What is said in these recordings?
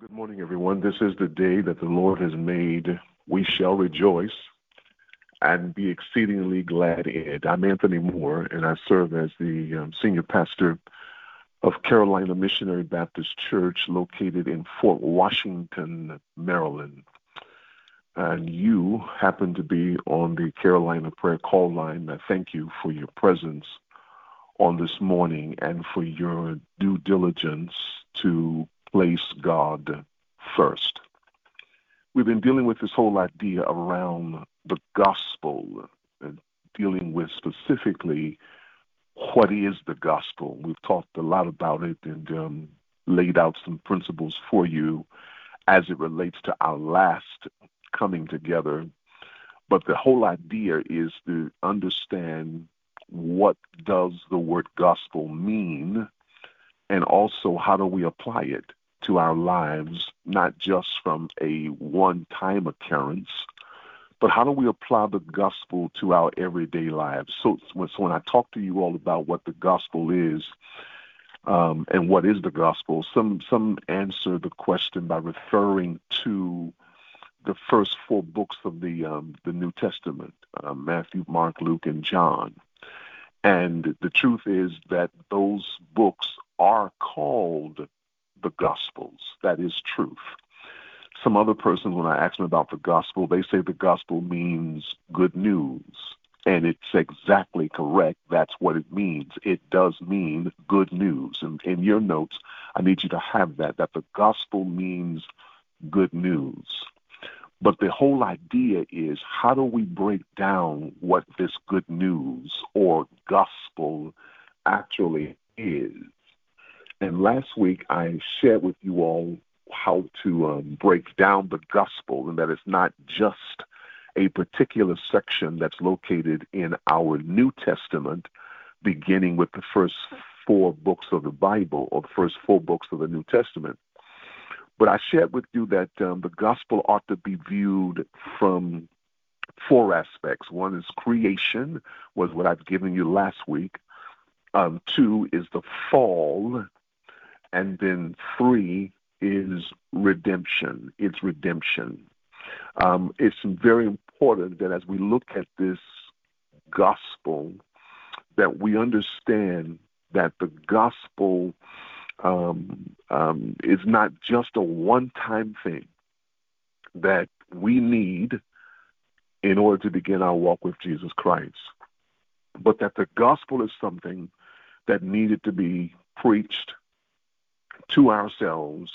good morning, everyone. This is the day that the Lord has made. We shall rejoice and be exceedingly glad in it. I'm Anthony Moore, and I serve as the um, senior pastor of Carolina Missionary Baptist Church located in Fort Washington, Maryland. And you happen to be on the Carolina Prayer Call line. I thank you for your presence on this morning and for your due diligence to place God first. We've been dealing with this whole idea around the gospel and dealing with specifically what is the gospel. We've talked a lot about it and um, laid out some principles for you as it relates to our last coming together. But the whole idea is to understand what does the word gospel mean and also how do we apply it our lives, not just from a one time occurrence, but how do we apply the gospel to our everyday lives? So, so when I talk to you all about what the gospel is um, and what is the gospel, some some answer the question by referring to the first four books of the um, the New Testament: uh, Matthew, Mark, Luke, and John. And the truth is that those books are called the Gospels. That is truth. Some other persons, when I ask them about the gospel, they say the gospel means good news. And it's exactly correct. That's what it means. It does mean good news. And in your notes, I need you to have that, that the gospel means good news. But the whole idea is how do we break down what this good news or gospel actually is? And last week I shared with you all how to um, break down the gospel and that it's not just a particular section that's located in our New Testament, beginning with the first four books of the Bible or the first four books of the New Testament. But I shared with you that um, the gospel ought to be viewed from four aspects. One is creation, was what I've given you last week. Um, two is the fall, and then three is redemption. It's redemption. Um, it's very important that as we look at this gospel, that we understand that the gospel um, um, is not just a one-time thing that we need in order to begin our walk with Jesus Christ, but that the gospel is something that needed to be preached to ourselves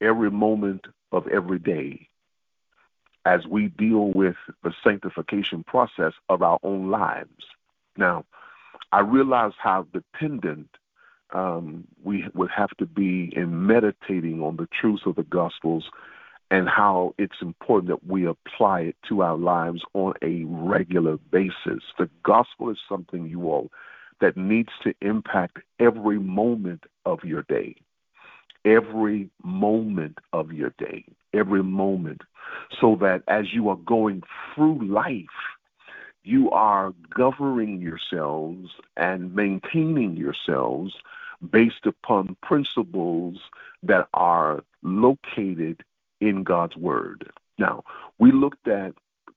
every moment of every day as we deal with the sanctification process of our own lives. Now, I realize how dependent um, we would have to be in meditating on the truths of the Gospels and how it's important that we apply it to our lives on a regular basis. The Gospel is something, you all, that needs to impact every moment of your day every moment of your day, every moment, so that as you are going through life, you are governing yourselves and maintaining yourselves based upon principles that are located in God's Word. Now, we looked at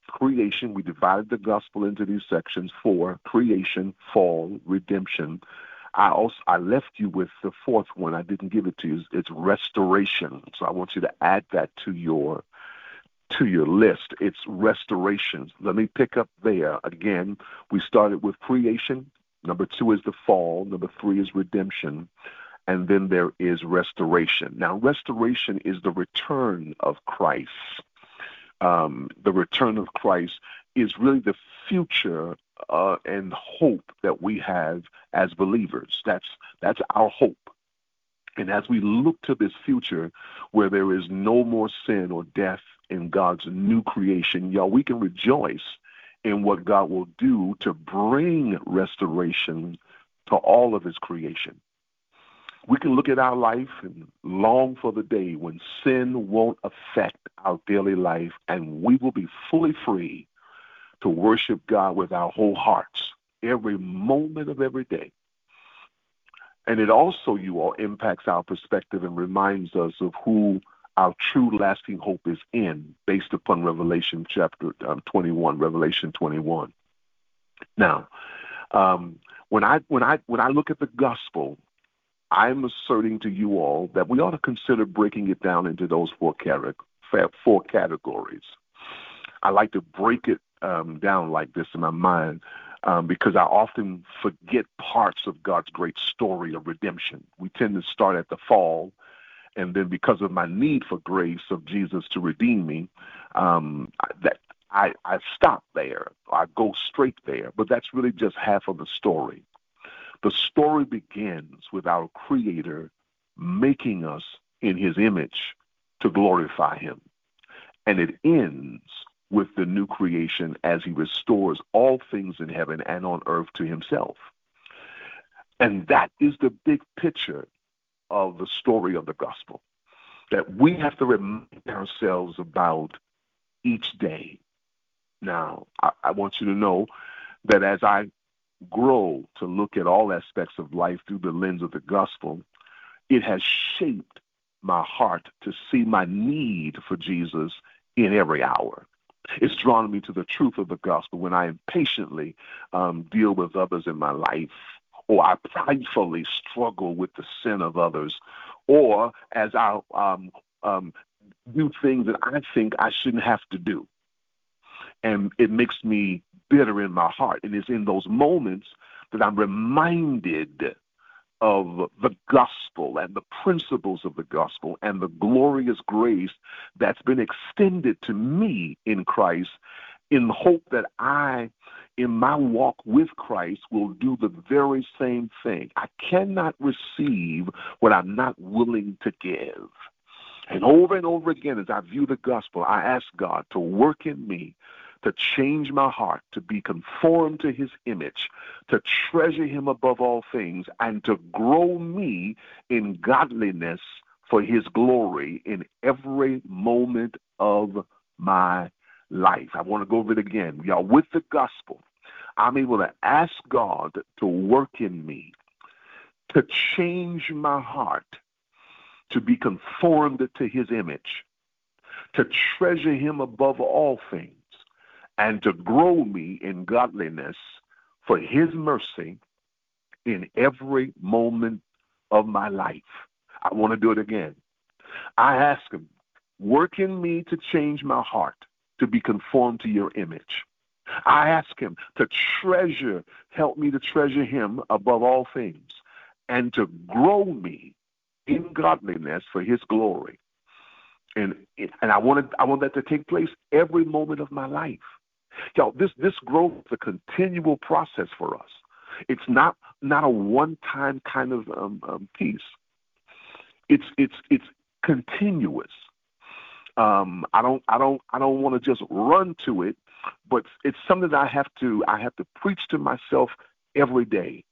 creation, we divided the gospel into these sections four creation, fall, redemption, I also I left you with the fourth one. I didn't give it to you. It's restoration. So I want you to add that to your to your list. It's restoration. Let me pick up there. Again, we started with creation. Number two is the fall. Number three is redemption. And then there is restoration. Now, restoration is the return of Christ. Um, the return of Christ is really the future uh, and hope that we have as believers. That's that's our hope. And as we look to this future where there is no more sin or death in God's new creation, y'all, we can rejoice in what God will do to bring restoration to all of his creation. We can look at our life and long for the day when sin won't affect our daily life and we will be fully free to worship God with our whole hearts every moment of every day. And it also, you all, impacts our perspective and reminds us of who our true lasting hope is in, based upon Revelation chapter um, 21, Revelation 21. Now, um, when I when I when I look at the gospel, I'm asserting to you all that we ought to consider breaking it down into those four, four categories. I like to break it um, down like this in my mind um, because I often forget parts of God's great story of redemption. We tend to start at the fall, and then because of my need for grace of Jesus to redeem me, um, that I, I stop there. I go straight there, but that's really just half of the story. The story begins with our Creator making us in His image to glorify Him, and it ends with the new creation as he restores all things in heaven and on earth to himself. And that is the big picture of the story of the gospel that we have to remind ourselves about each day. Now, I, I want you to know that as I grow to look at all aspects of life through the lens of the gospel, it has shaped my heart to see my need for Jesus in every hour. It's drawn me to the truth of the gospel when I impatiently um, deal with others in my life, or I pridefully struggle with the sin of others, or as I um, um, do things that I think I shouldn't have to do. And it makes me bitter in my heart. And it's in those moments that I'm reminded of the gospel and the principles of the gospel and the glorious grace that's been extended to me in Christ in hope that I, in my walk with Christ, will do the very same thing. I cannot receive what I'm not willing to give. And over and over again, as I view the gospel, I ask God to work in me to change my heart, to be conformed to his image, to treasure him above all things, and to grow me in godliness for his glory in every moment of my life. I want to go over it again. Y'all, with the gospel, I'm able to ask God to work in me, to change my heart, to be conformed to his image, to treasure him above all things and to grow me in godliness for his mercy in every moment of my life. I want to do it again. I ask him, work in me to change my heart to be conformed to your image. I ask him to treasure, help me to treasure him above all things, and to grow me in godliness for his glory. And and I want I want that to take place every moment of my life. Y'all, this this growth is a continual process for us. It's not not a one time kind of um, um, piece. It's it's it's continuous. Um, I don't I don't I don't want to just run to it, but it's something that I have to I have to preach to myself every day.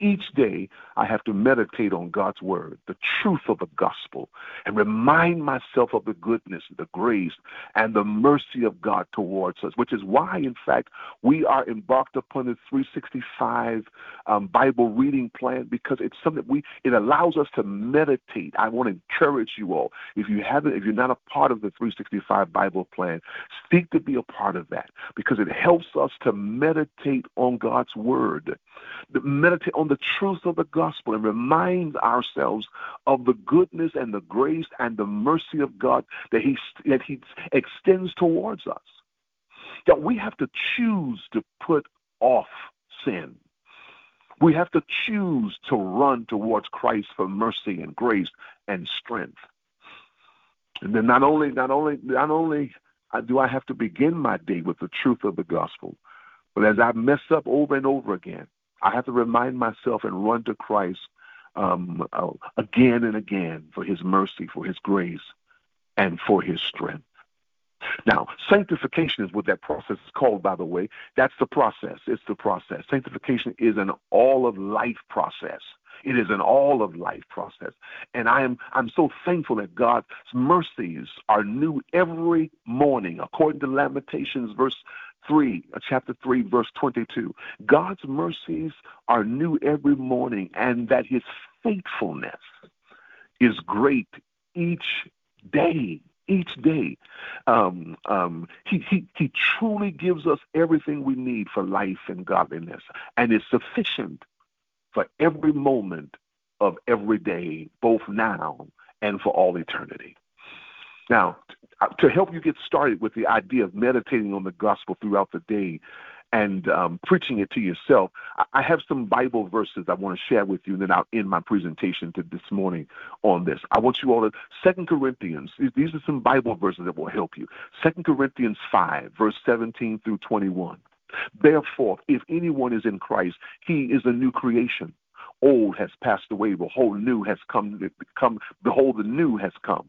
Each day, I have to meditate on God's word, the truth of the gospel, and remind myself of the goodness, the grace, and the mercy of God towards us, which is why, in fact, we are embarked upon the 365 um, Bible reading plan because it's something we, it allows us to meditate. I want to encourage you all. If you haven't, if you're not a part of the 365 Bible plan, seek to be a part of that because it helps us to meditate on God's word, meditate on on the truth of the gospel and remind ourselves of the goodness and the grace and the mercy of God that He that He extends towards us. That we have to choose to put off sin. We have to choose to run towards Christ for mercy and grace and strength. And then not only not only not only do I have to begin my day with the truth of the gospel, but as I mess up over and over again, I have to remind myself and run to Christ um, uh, again and again for his mercy, for his grace, and for his strength. Now, sanctification is what that process is called, by the way. That's the process. It's the process. Sanctification is an all of life process. It is an all of life process. And I am I'm so thankful that God's mercies are new every morning, according to Lamentations verse 3, uh, chapter 3, verse 22. God's mercies are new every morning, and that his faithfulness is great each day, each day. Um, um, he, he, he truly gives us everything we need for life and godliness, and is sufficient for every moment of every day, both now and for all eternity. Now, to help you get started with the idea of meditating on the gospel throughout the day and um, preaching it to yourself, I have some Bible verses I want to share with you, and then I'll end my presentation to this morning on this. I want you all to Second Corinthians. These are some Bible verses that will help you. Second Corinthians five, verse seventeen through twenty-one. Therefore, if anyone is in Christ, he is a new creation. Old has passed away; behold, new has come. Come, behold, the new has come.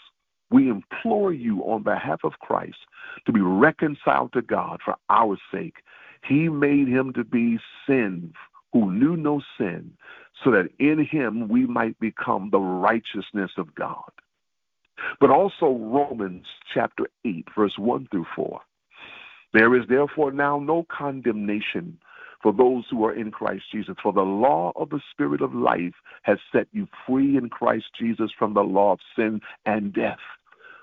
We implore you on behalf of Christ to be reconciled to God for our sake. He made him to be sin who knew no sin, so that in him we might become the righteousness of God. But also Romans chapter 8, verse 1 through 4. There is therefore now no condemnation for those who are in Christ Jesus. For the law of the Spirit of life has set you free in Christ Jesus from the law of sin and death.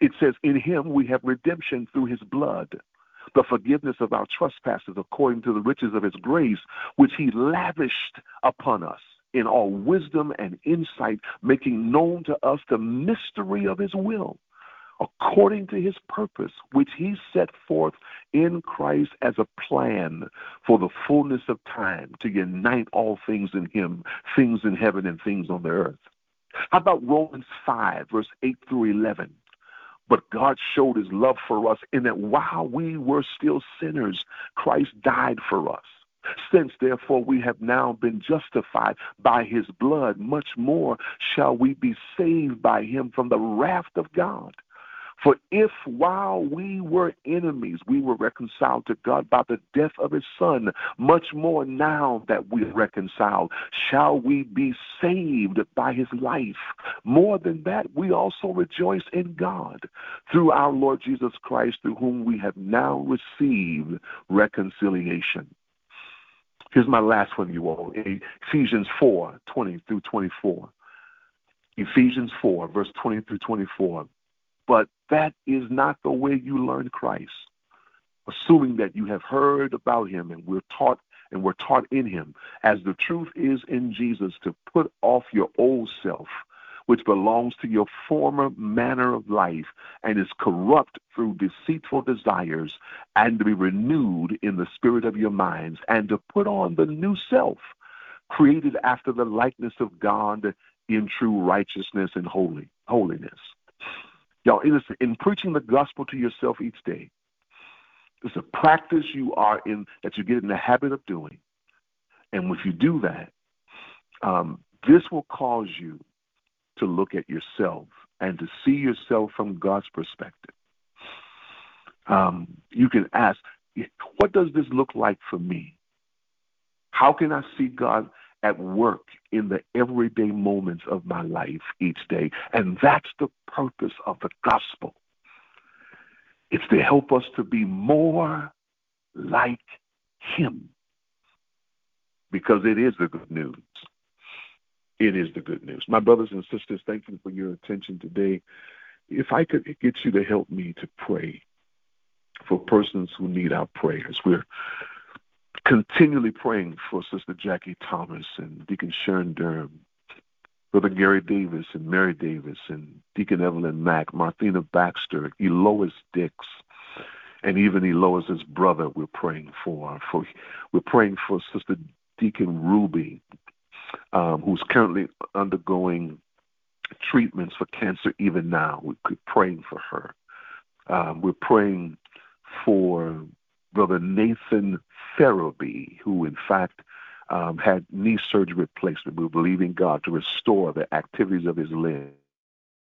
It says, In him we have redemption through his blood, the forgiveness of our trespasses according to the riches of his grace, which he lavished upon us in all wisdom and insight, making known to us the mystery of his will, according to his purpose, which he set forth in Christ as a plan for the fullness of time to unite all things in him, things in heaven and things on the earth. How about Romans 5, verse 8 through 11? But God showed his love for us in that while we were still sinners, Christ died for us. Since therefore we have now been justified by his blood, much more shall we be saved by him from the wrath of God. For if while we were enemies, we were reconciled to God by the death of his Son, much more now that we are reconciled, shall we be saved by his life. More than that, we also rejoice in God through our Lord Jesus Christ, through whom we have now received reconciliation. Here's my last one, you all. Ephesians 4 20 through 24. Ephesians 4, verse 20 through 24. But that is not the way you learn Christ. Assuming that you have heard about him and we're taught and we're taught in him, as the truth is in Jesus, to put off your old self, which belongs to your former manner of life and is corrupt through deceitful desires, and to be renewed in the spirit of your minds, and to put on the new self, created after the likeness of God in true righteousness and holy holiness. Y'all, listen, in preaching the gospel to yourself each day, it's a practice you are in that you get in the habit of doing. And if you do that, um, this will cause you to look at yourself and to see yourself from God's perspective. Um, you can ask, what does this look like for me? How can I see God at work in the everyday moments of my life each day. And that's the purpose of the gospel. It's to help us to be more like Him. Because it is the good news. It is the good news. My brothers and sisters, thank you for your attention today. If I could get you to help me to pray for persons who need our prayers, we're continually praying for Sister Jackie Thomas and Deacon Sharon Durham, Brother Gary Davis and Mary Davis and Deacon Evelyn Mack, Marthena Baxter, Elois Dix, and even Elois's brother, we're praying for. For we're praying for Sister Deacon Ruby, um, who's currently undergoing treatments for cancer. Even now, we're praying for her. Um, we're praying for Brother Nathan Ferraby, who in fact um, had knee surgery replacement. We're believing God to restore the activities of his limb